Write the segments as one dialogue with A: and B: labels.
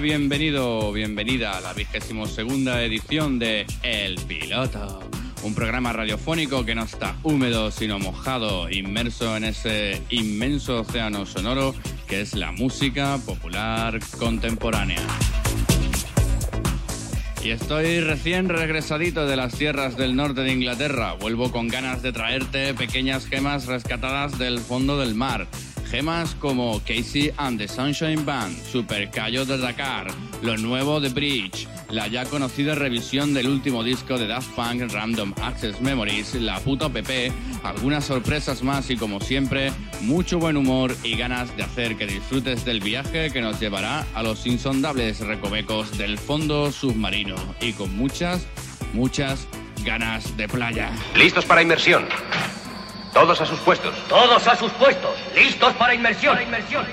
A: bienvenido, bienvenida a la vigésimo segunda edición de El Piloto, un programa radiofónico que no está húmedo sino mojado, inmerso en ese inmenso océano sonoro que es la música popular contemporánea. Y estoy recién regresadito de las tierras del norte de Inglaterra. Vuelvo con ganas de traerte pequeñas gemas rescatadas del fondo del mar gemas como Casey and the Sunshine Band, Super Cayo de Dakar, lo nuevo de Bridge, la ya conocida revisión del último disco de Daft Punk Random Access Memories, la puta PP, algunas sorpresas más y como siempre, mucho buen humor y ganas de hacer que disfrutes del viaje que nos llevará a los insondables recovecos del fondo submarino y con muchas, muchas ganas de playa.
B: ¿Listos para inmersión? Todos a sus puestos.
C: Todos a sus puestos. Listos para inmersión. Para inmersión.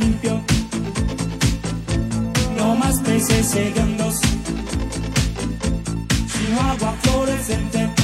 A: limpio. No más peces segundos, sino agua fluorescente.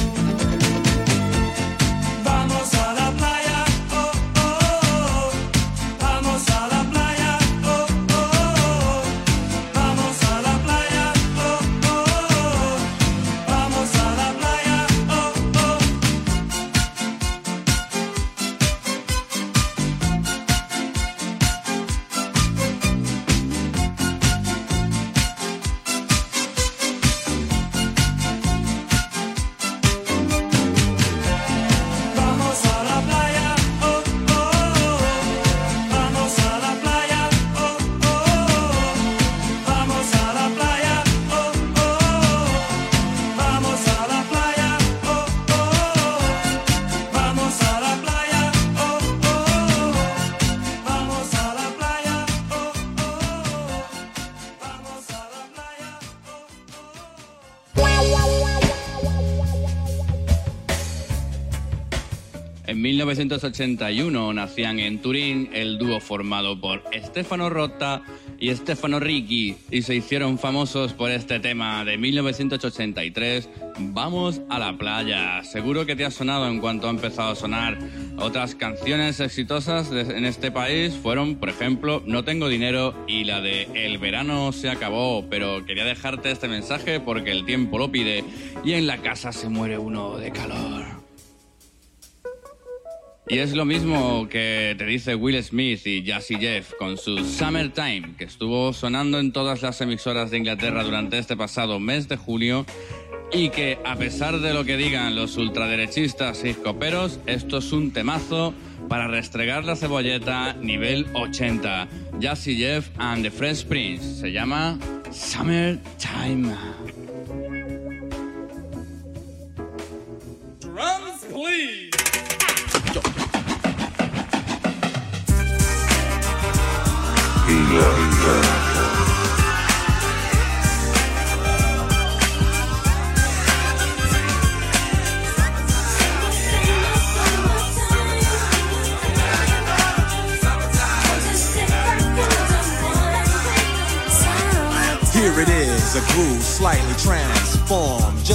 A: 1981 nacían en Turín el dúo formado por Stefano Rotta y Stefano Ricci y se hicieron famosos por este tema de 1983, Vamos a la playa. Seguro que te ha sonado en cuanto ha empezado a sonar. Otras canciones exitosas en este país fueron, por ejemplo, No tengo dinero y la de El verano se acabó, pero quería dejarte este mensaje porque el tiempo lo pide y en la casa se muere uno de calor. Y es lo mismo que te dice Will Smith y Jazzy Jeff con su Summertime, que estuvo sonando en todas las emisoras de Inglaterra durante este pasado mes de junio y que a pesar de lo que digan los ultraderechistas y coperos, esto es un temazo para restregar la cebolleta nivel 80. Jazzy Jeff and the Fresh Prince. Se llama Summertime.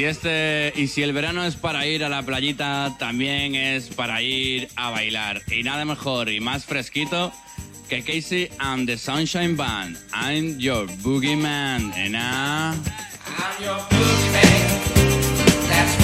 A: Si este y si el verano es para ir a la playita, también es para ir a bailar. Y nada mejor y más fresquito que Casey and the Sunshine Band. I'm your boogeyman, and I...
D: I'm your boogeyman. That's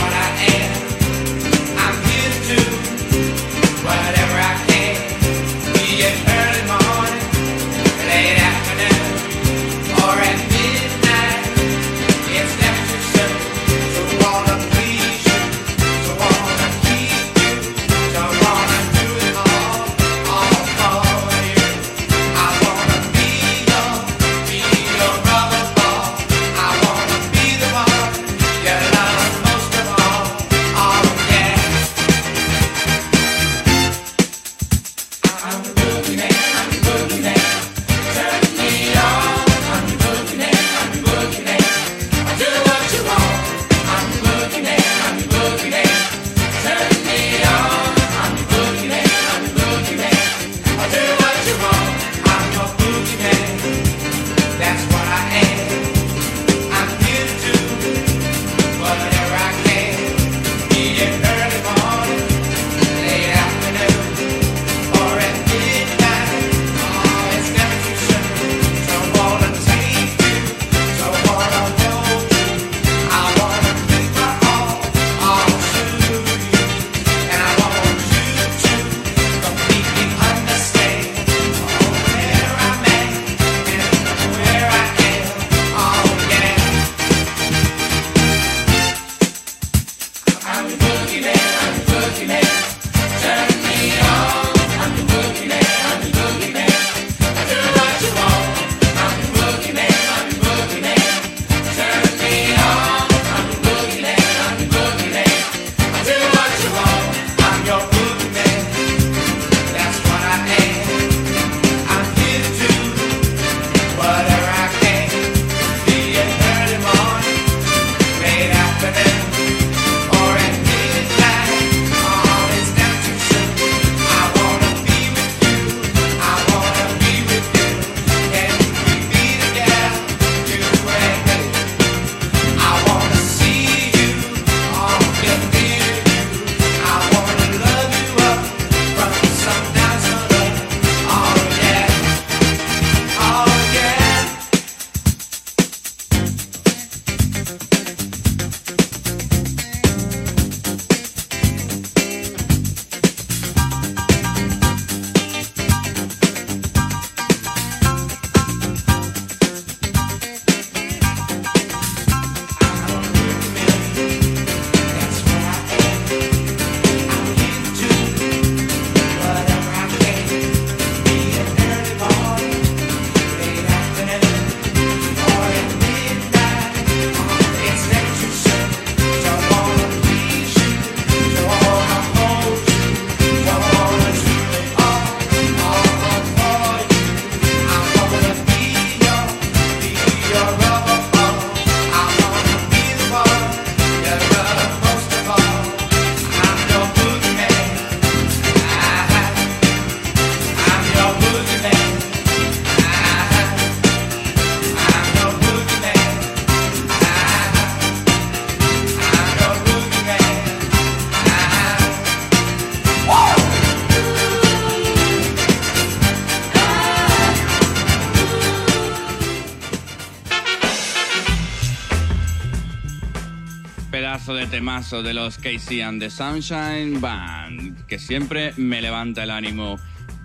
A: temazo de los KC and the Sunshine Band, que siempre me levanta el ánimo.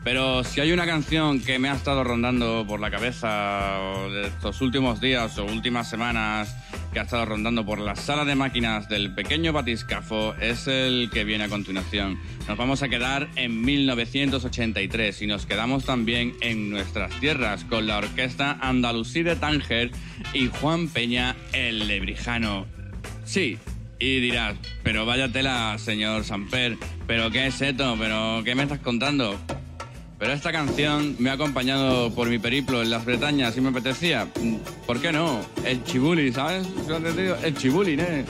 A: Pero si hay una canción que me ha estado rondando por la cabeza estos últimos días o últimas semanas, que ha estado rondando por la sala de máquinas del pequeño batiscafo, es el que viene a continuación. Nos vamos a quedar en 1983 y nos quedamos también en nuestras tierras con la orquesta andalusí de Tánger y Juan Peña el Lebrijano. Sí, y dirás, pero váyatela, señor Samper, pero ¿qué es esto? ¿Pero qué me estás contando? Pero esta canción me ha acompañado por mi periplo en las Bretañas y me apetecía. ¿Por qué no? El chibuli, ¿sabes? El chibuli, ¿eh?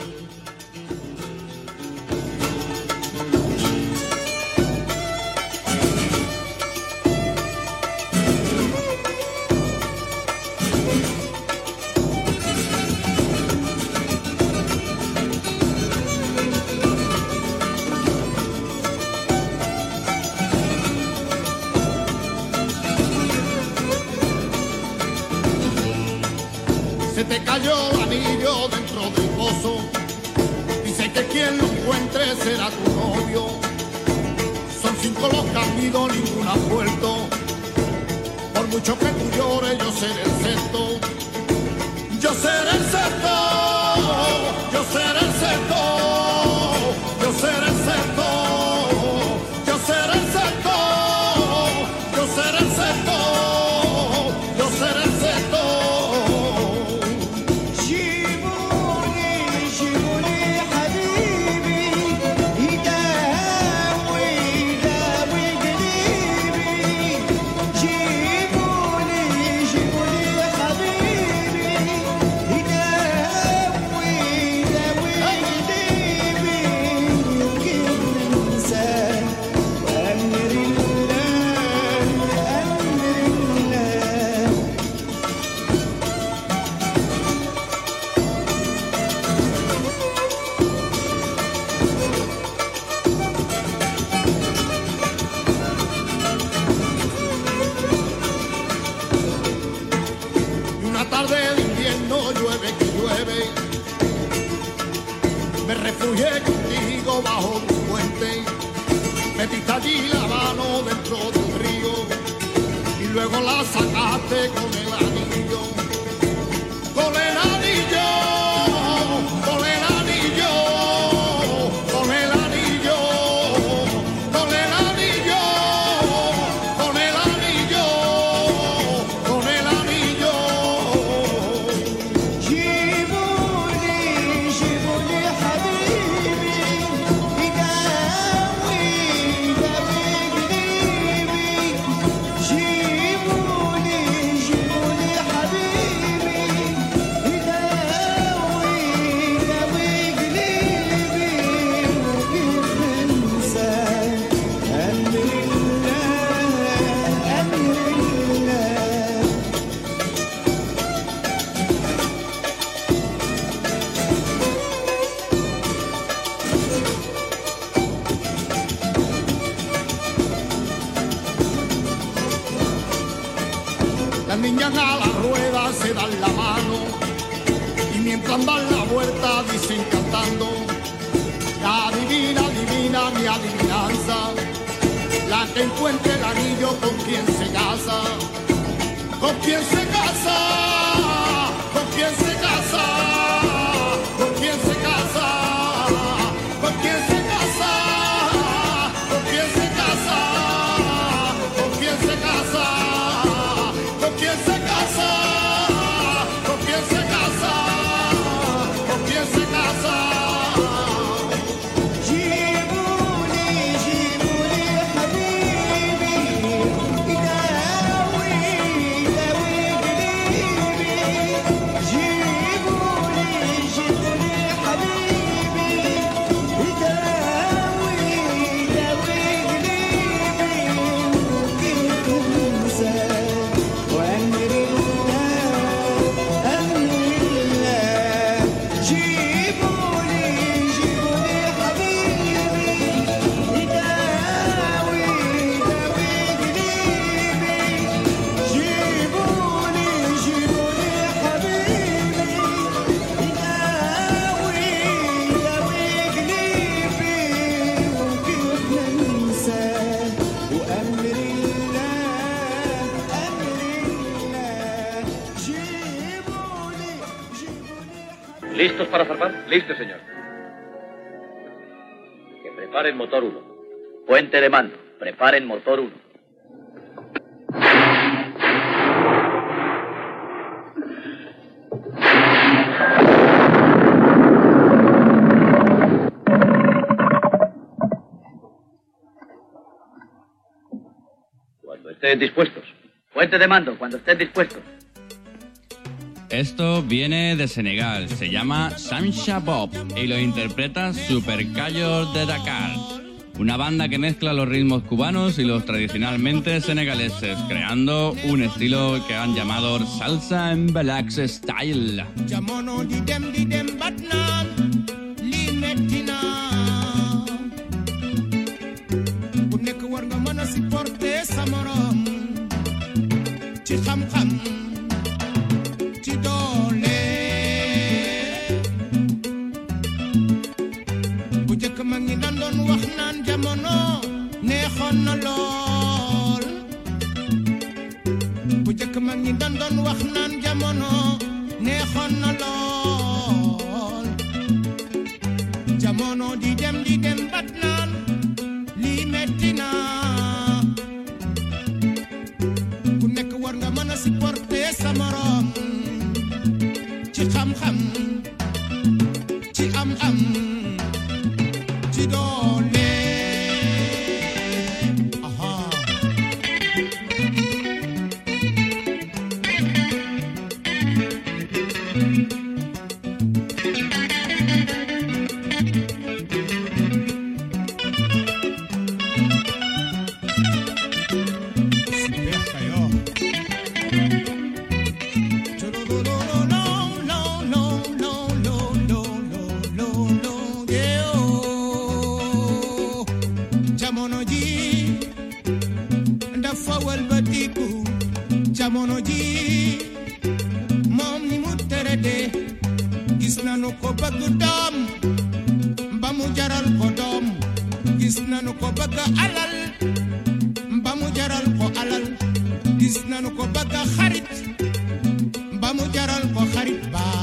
E: Las niñas a la rueda se dan la mano y mientras dan la vuelta dicen cantando, la divina, divina mi adivinanza, la que encuentre el anillo con quien se casa, con quien se casa, con quien se
F: ¿Listos para zarpar?
G: Listo, señor.
F: Que preparen motor 1. Puente de mando. Preparen motor 1. Cuando estén dispuestos. Puente de mando, cuando estén dispuestos.
A: Esto viene de Senegal, se llama Samsha Bob y lo interpreta Super de Dakar, una banda que mezcla los ritmos cubanos y los tradicionalmente senegaleses, creando un estilo que han llamado Salsa en Relax Style.
H: ci xam-xam ñi dan doon wax naan jamono neexoon na lool. Jamono di dem di dem bat naan lii metti na jaral ko alal. Gis nanu ko bëgg xarit. Ba mu jaral ko xarit ba.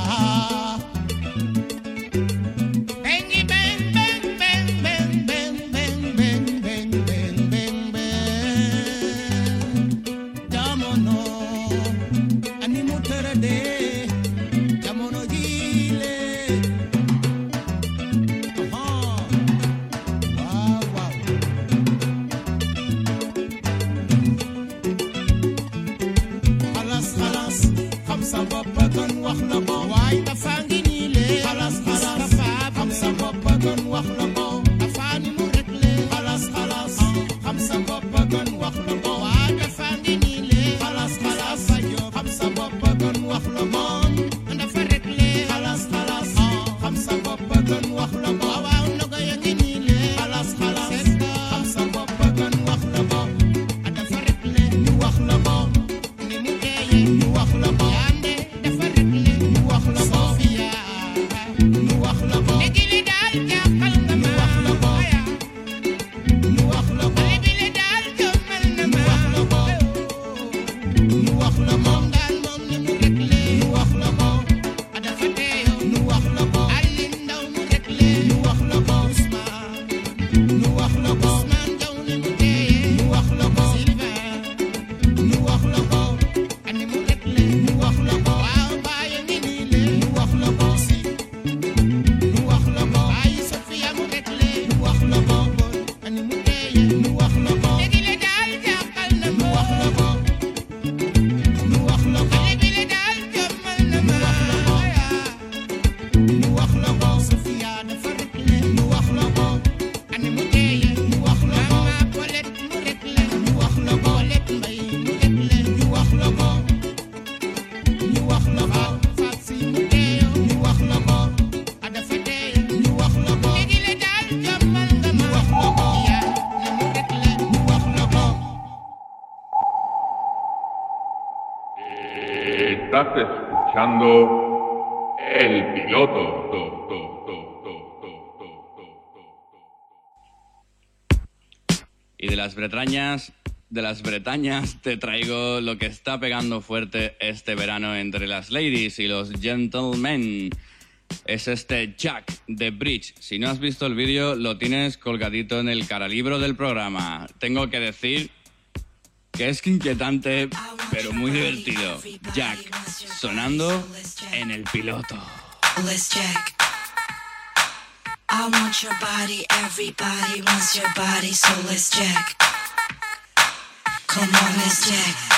I: el piloto.
A: Y de las Bretañas, de las Bretañas te traigo lo que está pegando fuerte este verano entre las ladies y los gentlemen. Es este Jack de Bridge. Si no has visto el vídeo, lo tienes colgadito en el caralibro del programa. Tengo que decir que es inquietante, pero muy divertido. Jack, sonando en el piloto.
J: Let's check. I want your body, everybody wants your body, so let's check. Come on, let's check.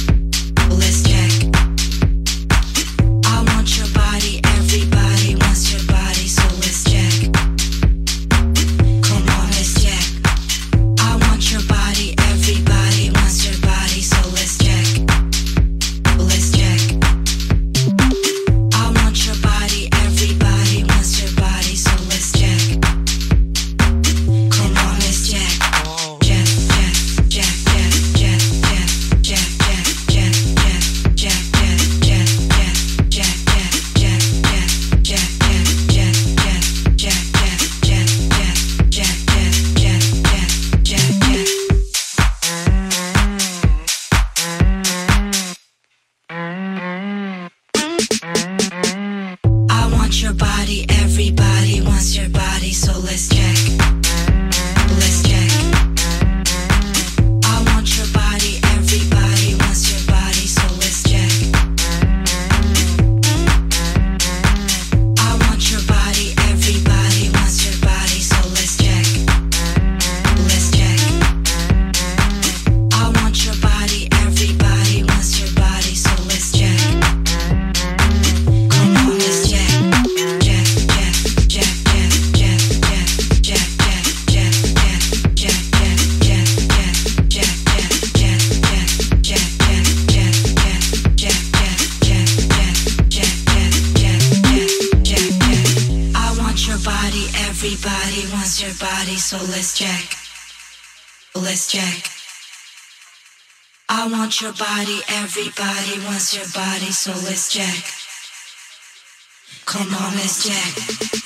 J: Everybody wants your body, so let's jack. Come on, let's
A: jack.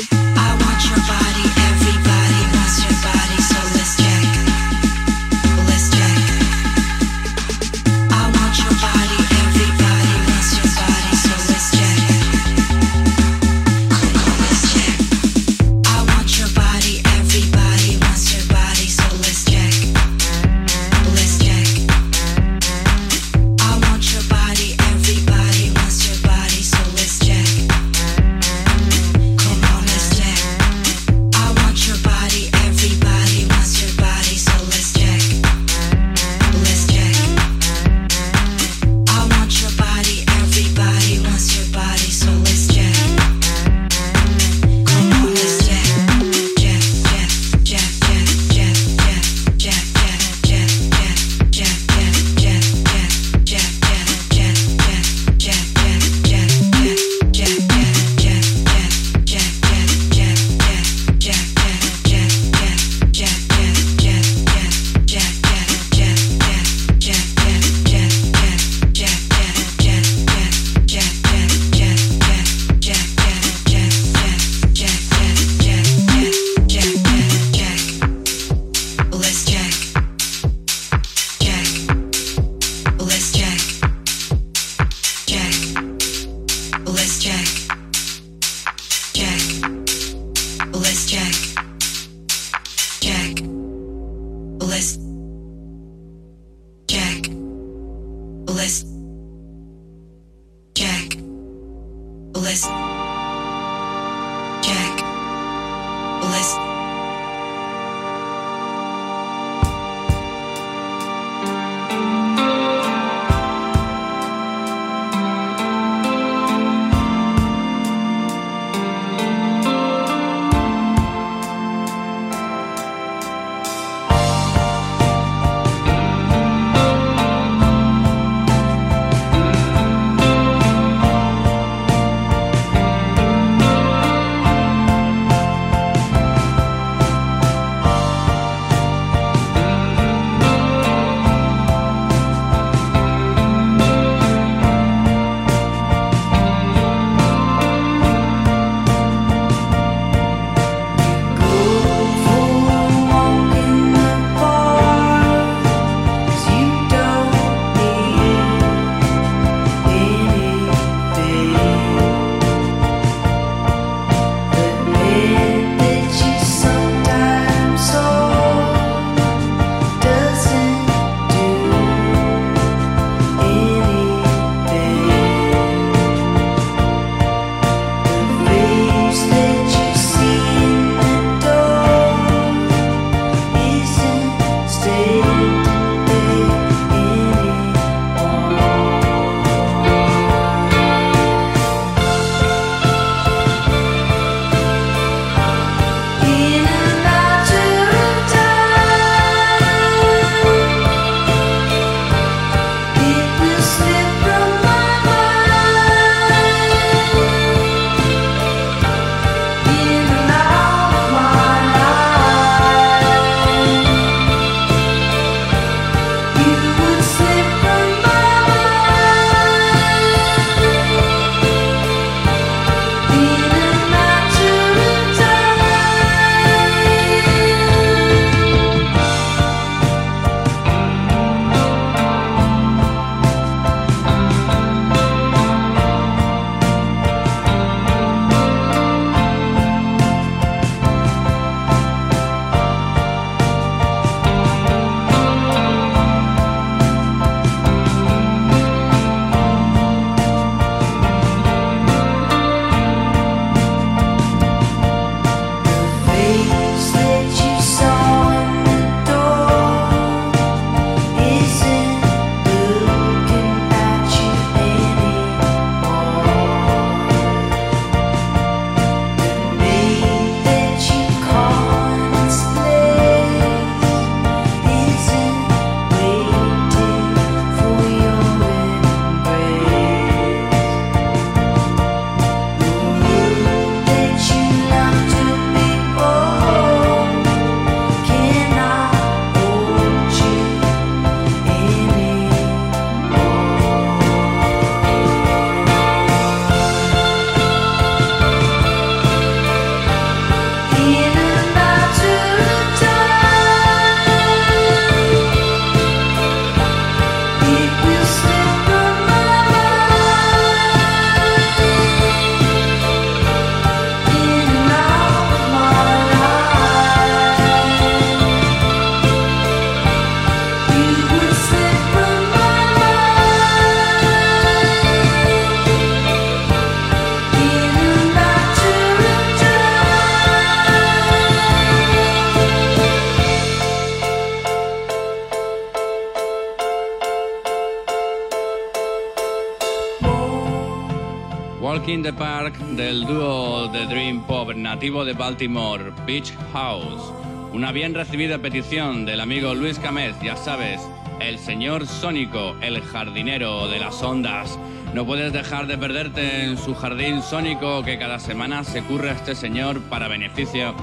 A: De Baltimore, Beach House. Una bien recibida petición del amigo Luis Camez, ya sabes, el señor Sónico, el jardinero de las ondas. No puedes dejar de perderte en su jardín sónico que cada semana se curra este señor para beneficio,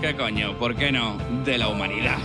A: ¿qué coño? ¿Por qué no? De la humanidad.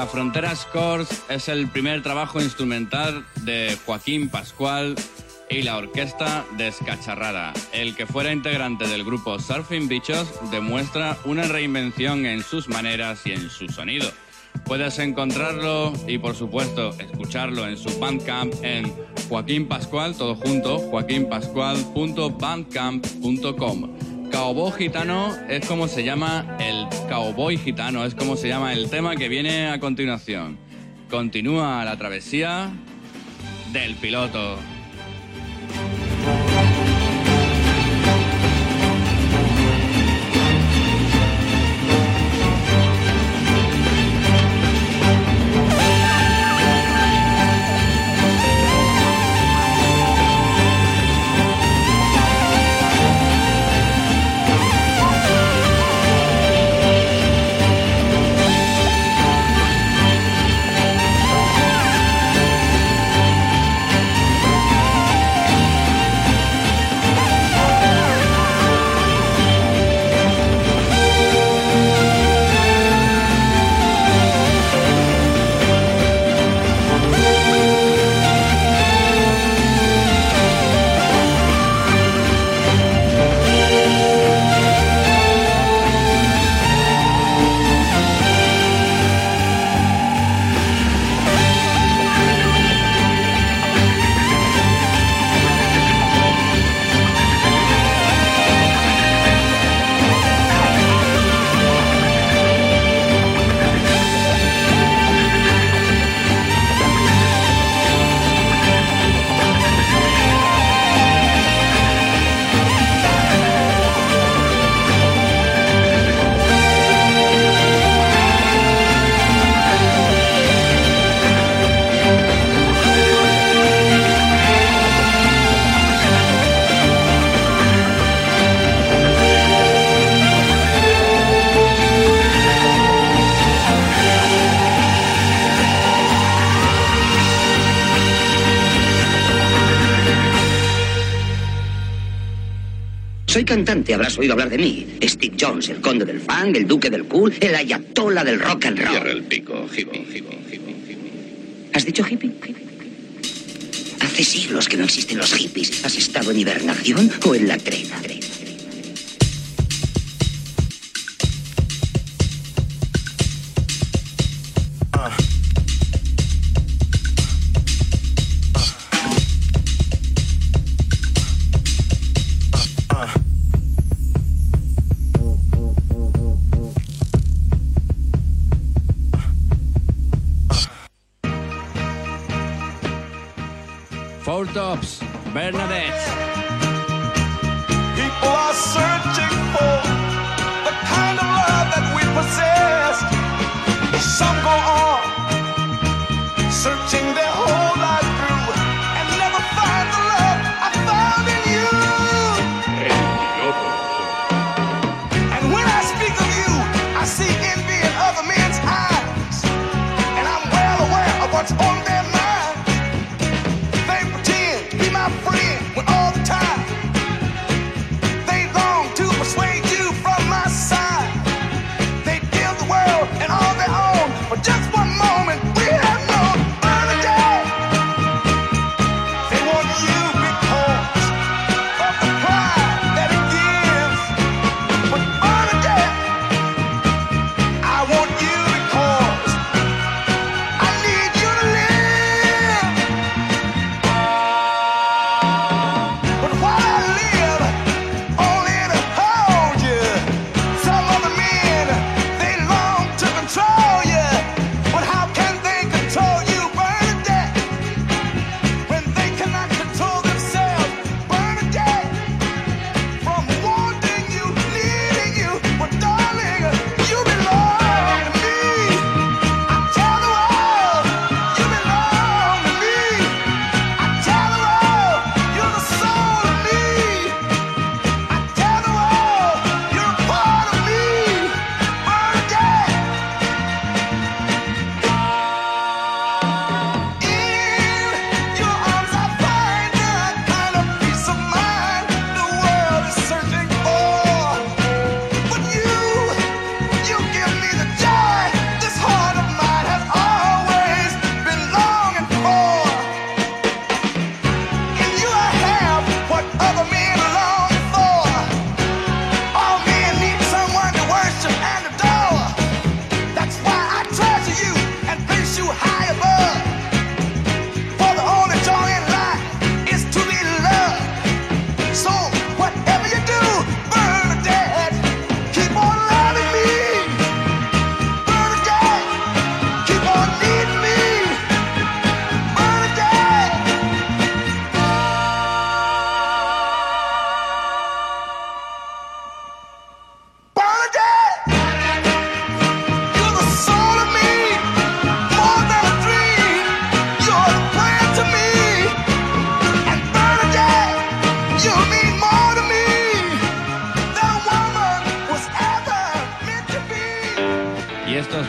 A: La Frontera Scores es el primer trabajo instrumental de Joaquín Pascual y la orquesta Descacharrada. El que fuera integrante del grupo Surfing Bichos demuestra una reinvención en sus maneras y en su sonido. Puedes encontrarlo y por supuesto escucharlo en su Bandcamp en Joaquín Pascual, todo junto, joaquinpascual.bandcamp.com. Cowboy Gitano es como se llama el Cowboy Gitano, es como se llama el tema que viene a continuación. Continúa la travesía del piloto.
K: Soy cantante, habrás oído hablar de mí. Steve Jones, el conde del funk, el duque del cool, el ayatola del rock and roll.
B: Cierra el pico, hippie, hippie, hippie.
K: ¿Has dicho hippie? Hace siglos que no existen los hippies. ¿Has estado en hibernación o en la trena?
A: Four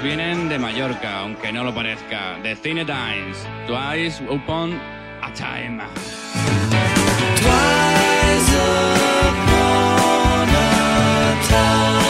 A: vienen de Mallorca, aunque no lo parezca, de Cine Times, Twice Upon a Time.
L: Twice upon a time.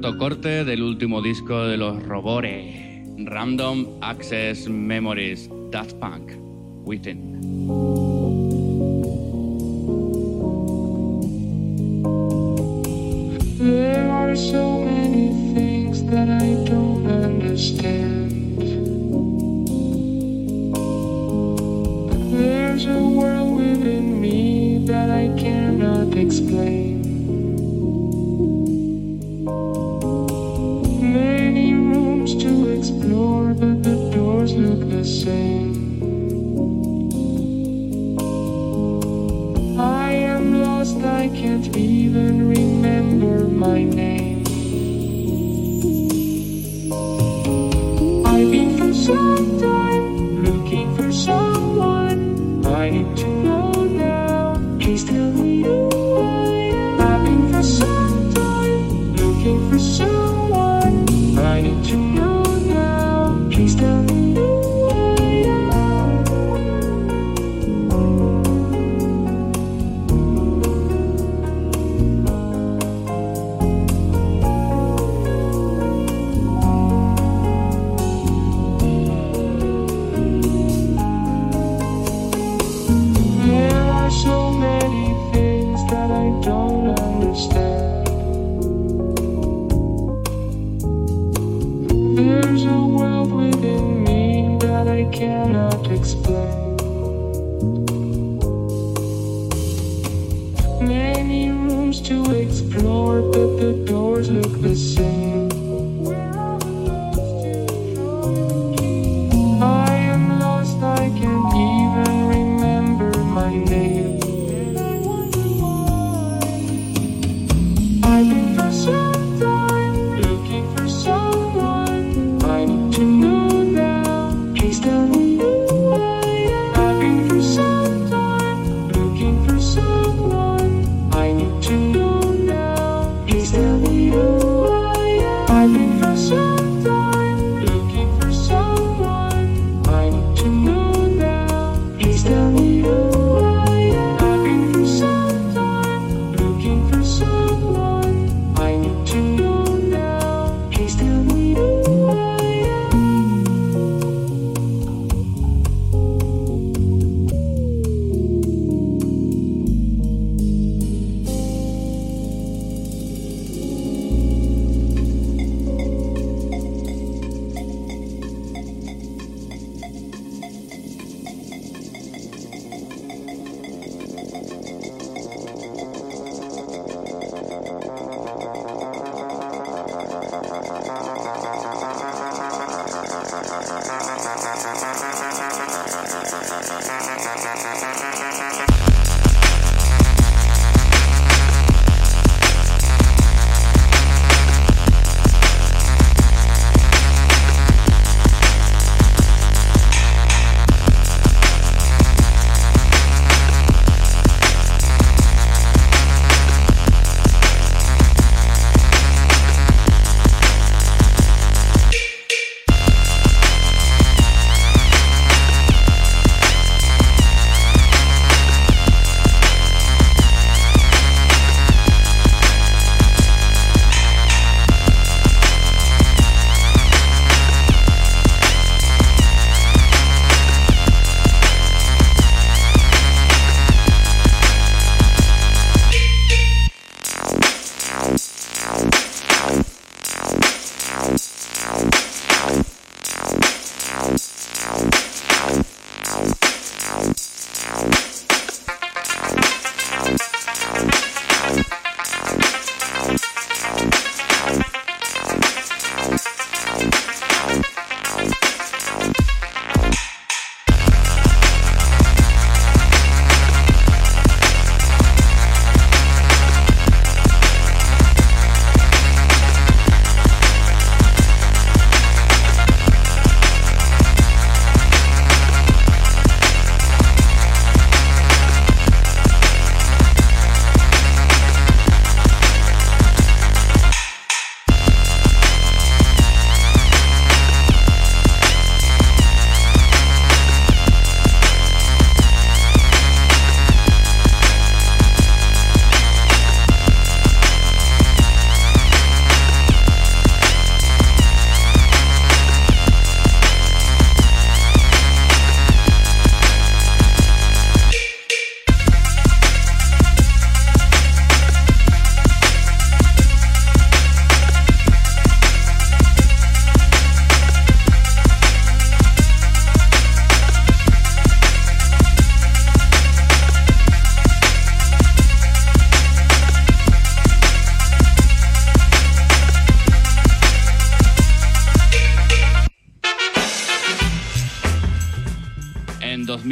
A: cuarto corte del último disco de los Robores, Random Access Memories, Daft Punk, Within.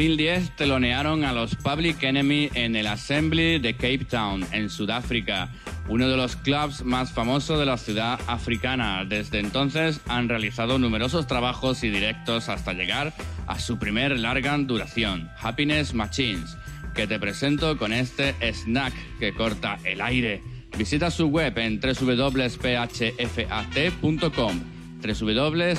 A: 2010 telonearon a los Public Enemy en el Assembly de Cape Town, en Sudáfrica, uno de los clubs más famosos de la ciudad africana. Desde entonces han realizado numerosos trabajos y directos hasta llegar a su primer larga duración, Happiness Machines, que te presento con este snack que corta el aire. Visita su web en www.phfat.com www.phfat.com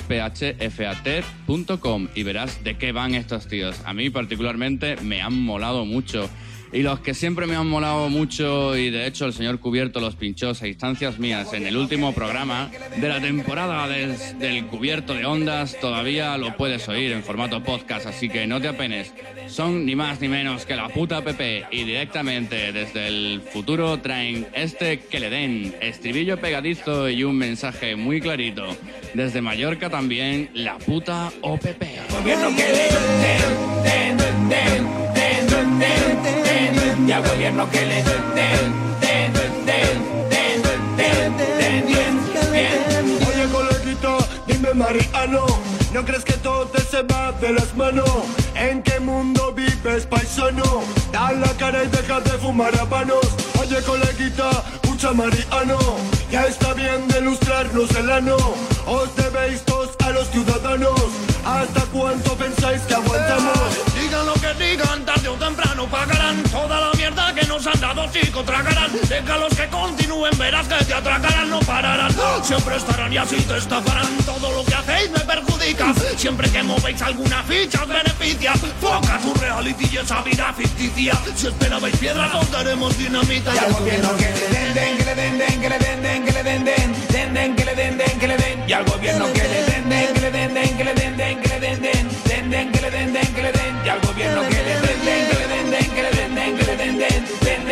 A: y verás de qué van estos tíos. A mí particularmente me han molado mucho. Y los que siempre me han molado mucho, y de hecho el señor Cubierto los pinchó a instancias mías en el último programa de la temporada del, Cubierto de Ondas, todavía lo puedes oír en formato podcast, así que no te apenes. Son ni más ni menos que la puta PP y directamente desde el futuro traen este que le den, estribillo pegadizo y un mensaje muy clarito. Desde Mallorca también, la puta OPP y al
D: gobierno que le den, den, den, den, den, den, den, Oye coleguita, dime Mariano,
E: ¿no crees que todo te se va de las manos? ¿En qué mundo vives paisano? Da la cara y deja de fumar habanos. Oye coleguita, escucha Mariano, ya está bien de ilustrarnos el ano, os debéis
M: mierda que nos han dado, chicos, tragarán. Déjalos que continúen, verás que te atracarán, no pararán. Siempre estarán y así te estafarán. Todo lo que hacéis me perjudica. Siempre que movéis alguna ficha os beneficia. Foca tu reality y esa vida ficticia. Si esperabais piedras, os daremos dinamita.
N: Y al gobierno que le den, den, que le den, den, que le den, den, que le den, den, den, den, que le den, den, que le den. Y al gobierno que le den, den, que le den, den, que le den, den, que le den, den, den, den, que le den, den, que le den. Y al gobierno que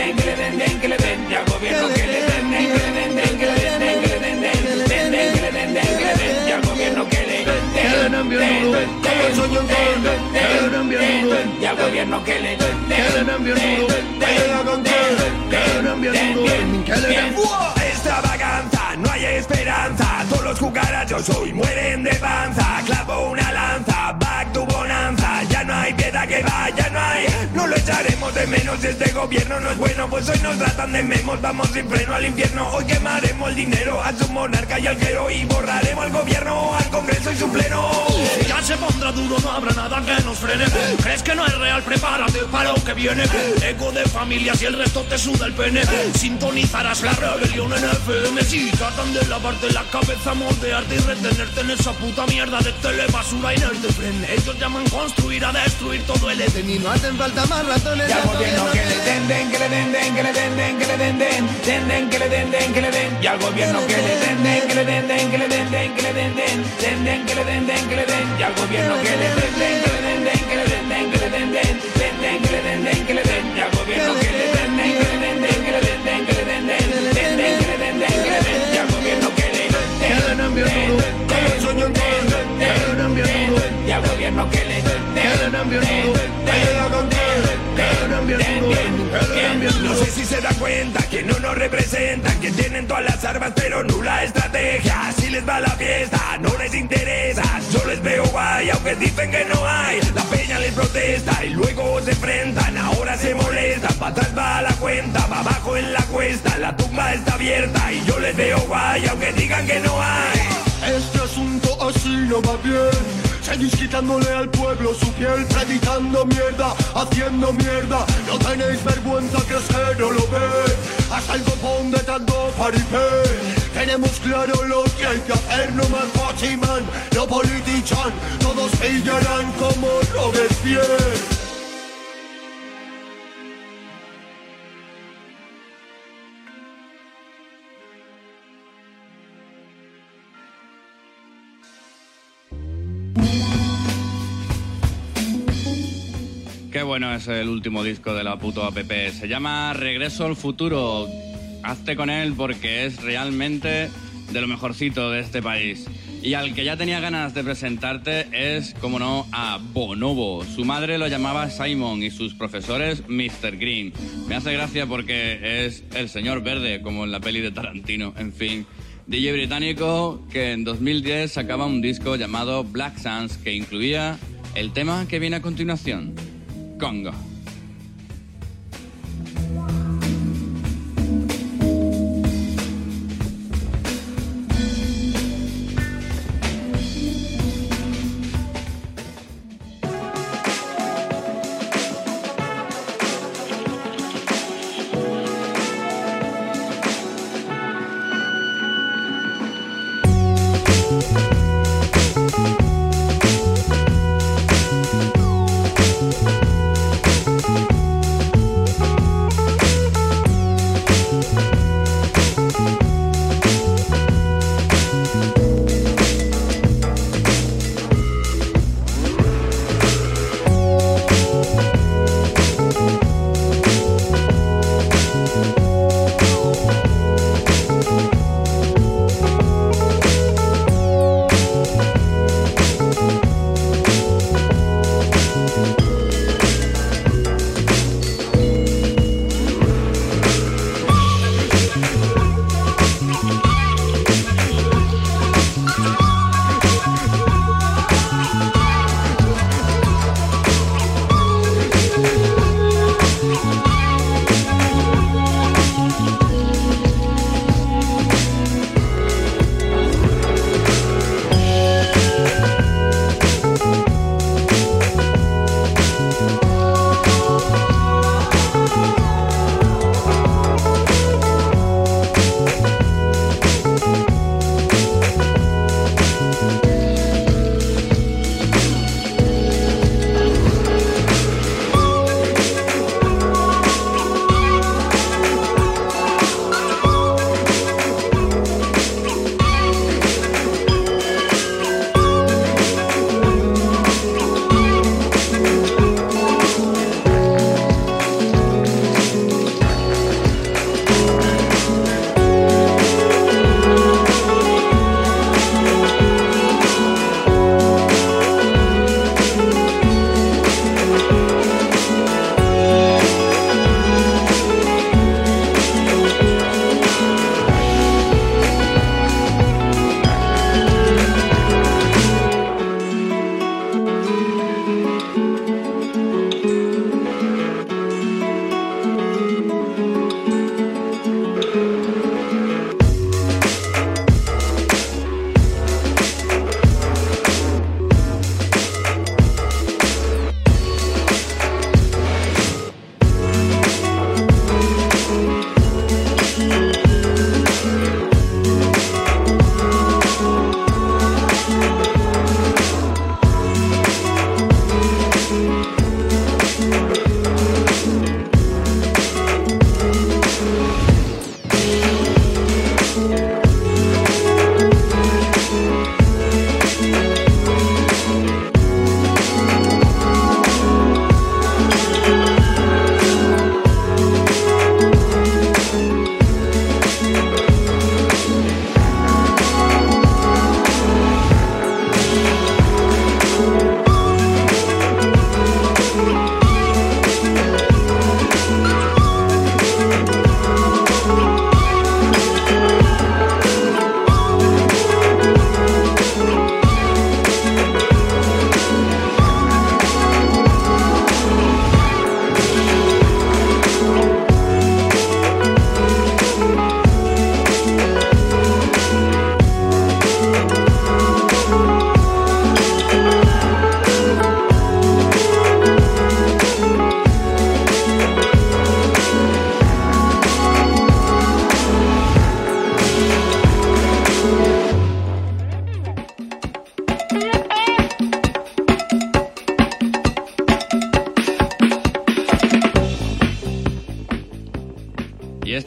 N: den, que le den, den, que le den, y al que le den, den, que le den, den, que le den, den, den, den, den, que le den, den, den, y al gobierno que le den, den, den, den, den, que le den, den, que le den, esta vacanza no hay esperanza, todos los cucarachos hoy mueren de panza, clavo una lanza, back tu bonanza, ya no hay piedad que vaya, no no lo echaremos de menos. Este gobierno no es bueno, pues hoy nos tratan de memos. Vamos sin freno al infierno. Hoy quemaremos el dinero a su monarca y al clero. Y borraremos el gobierno, al congreso y su pleno.
M: Ya se pondrá duro, no habrá nada que nos frene. ¿Crees que no es real? Prepárate para lo que viene. Ego de familias y el resto te suda el pene. Sintonizarás la rebelión en FM. Si tratan de lavarte la cabeza, moldearte y retenerte en esa puta mierda de telebasura inerte. Ellos llaman construir a destruir todo el Eden y no hacen falta más ratones.
N: Y al gobierno que le den, den, que le den, den, que le den, den, que le den, den, den, den, que le den, den, que le den. Y al gobierno que le den, den, que le den, den, que le den, den, que le den, den, den, den, que le den, den, que le den. Y al gobierno que le den, den, que le den, den, que le den, den, que le den, den, den, den, que le den, den, que le den. Y al gobierno que le den, den, que le den, den, que le den, den, que le den, den, den, den, que le den, den, que le den. Y al gobierno que le den, den, den, den, den, y al gobierno que le den, den, den, no sé si se da cuenta que no nos representan, que tienen todas las armas pero nula estrategia. Si les va la fiesta, no les interesa. Yo les veo guay, aunque dicen que no hay. La peña les protesta y luego se enfrentan. Ahora se molestan, para atrás va la cuenta, va abajo en la cuesta. La tumba está abierta y yo les veo guay, aunque digan que no hay.
E: Este asunto así no va bien. Seguís quitándole al pueblo su piel, predicando mierda, haciendo mierda. No tenéis vergüenza, crees que no lo ven. Hasta el copón de tanto paripé. Tenemos claro lo que hay que hacer, no más Fachiman, no politichan. Todos pillarán como Robespierre.
A: Qué bueno es el último disco de la puto app. Se llama Regreso al futuro. Hazte con él porque es realmente de lo mejorcito de este país. Y al que ya tenía ganas de presentarte es, como no, a Bonobo. Su madre lo llamaba Simon y sus profesores Mr. Green. Me hace gracia porque es el señor verde, como en la peli de Tarantino. En fin, DJ británico que en 2010 sacaba un disco llamado Black Sands que incluía el tema que viene a continuación, 杠啊。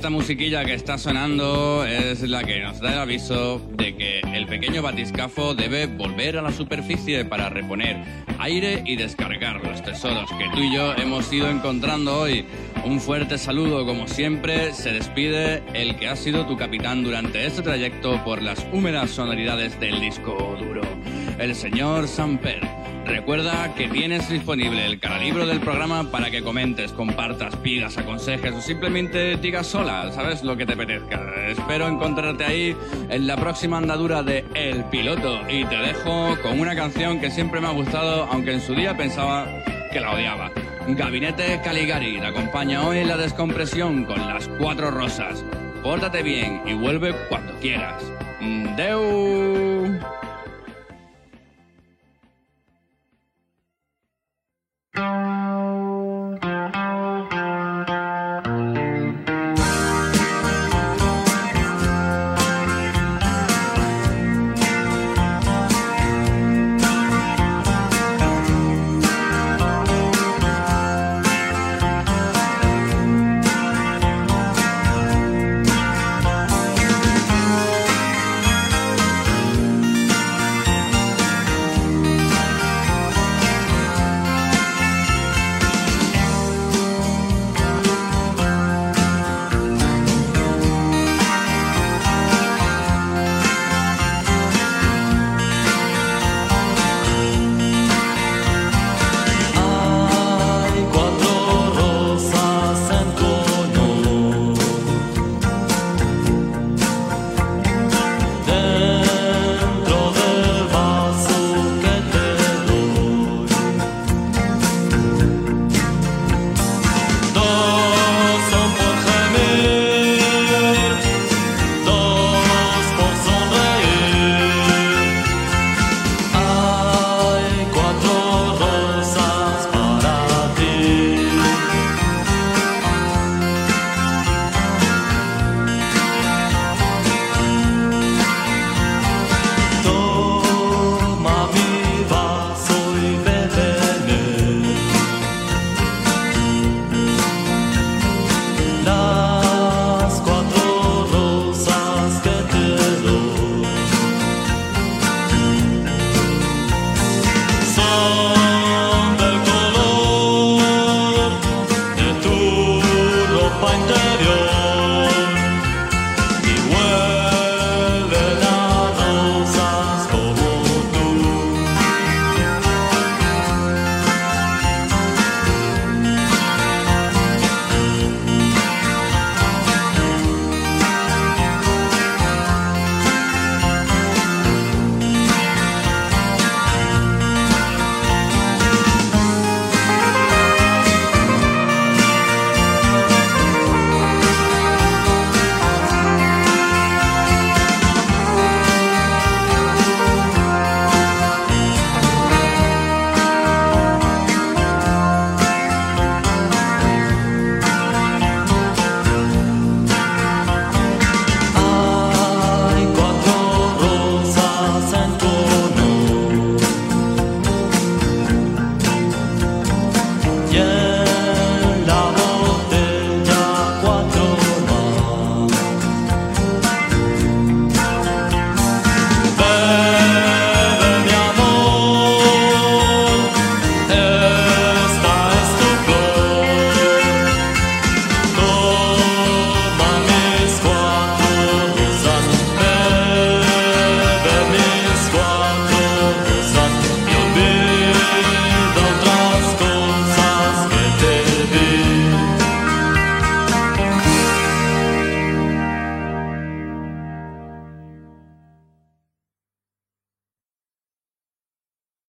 A: Esta musiquilla que está sonando es la que nos da el aviso de que el pequeño batiscafo debe volver a la superficie para reponer aire y descargar los tesoros que tú y yo hemos ido encontrando hoy. Un fuerte saludo, como siempre, se despide el que ha sido tu capitán durante este trayecto por las húmedas sonoridades del disco duro, el señor Samper. Recuerda que tienes disponible el caralibro del programa para que comentes, compartas, pidas, aconsejes o simplemente digas sola, ¿sabes? Lo que te apetezca. Espero encontrarte ahí en la próxima andadura de El Piloto y te dejo con una canción que siempre me ha gustado, aunque en su día pensaba que la odiaba. Gabinete Caligari te acompaña hoy en la descompresión con las cuatro rosas. Pórtate bien y vuelve cuando quieras. Deu.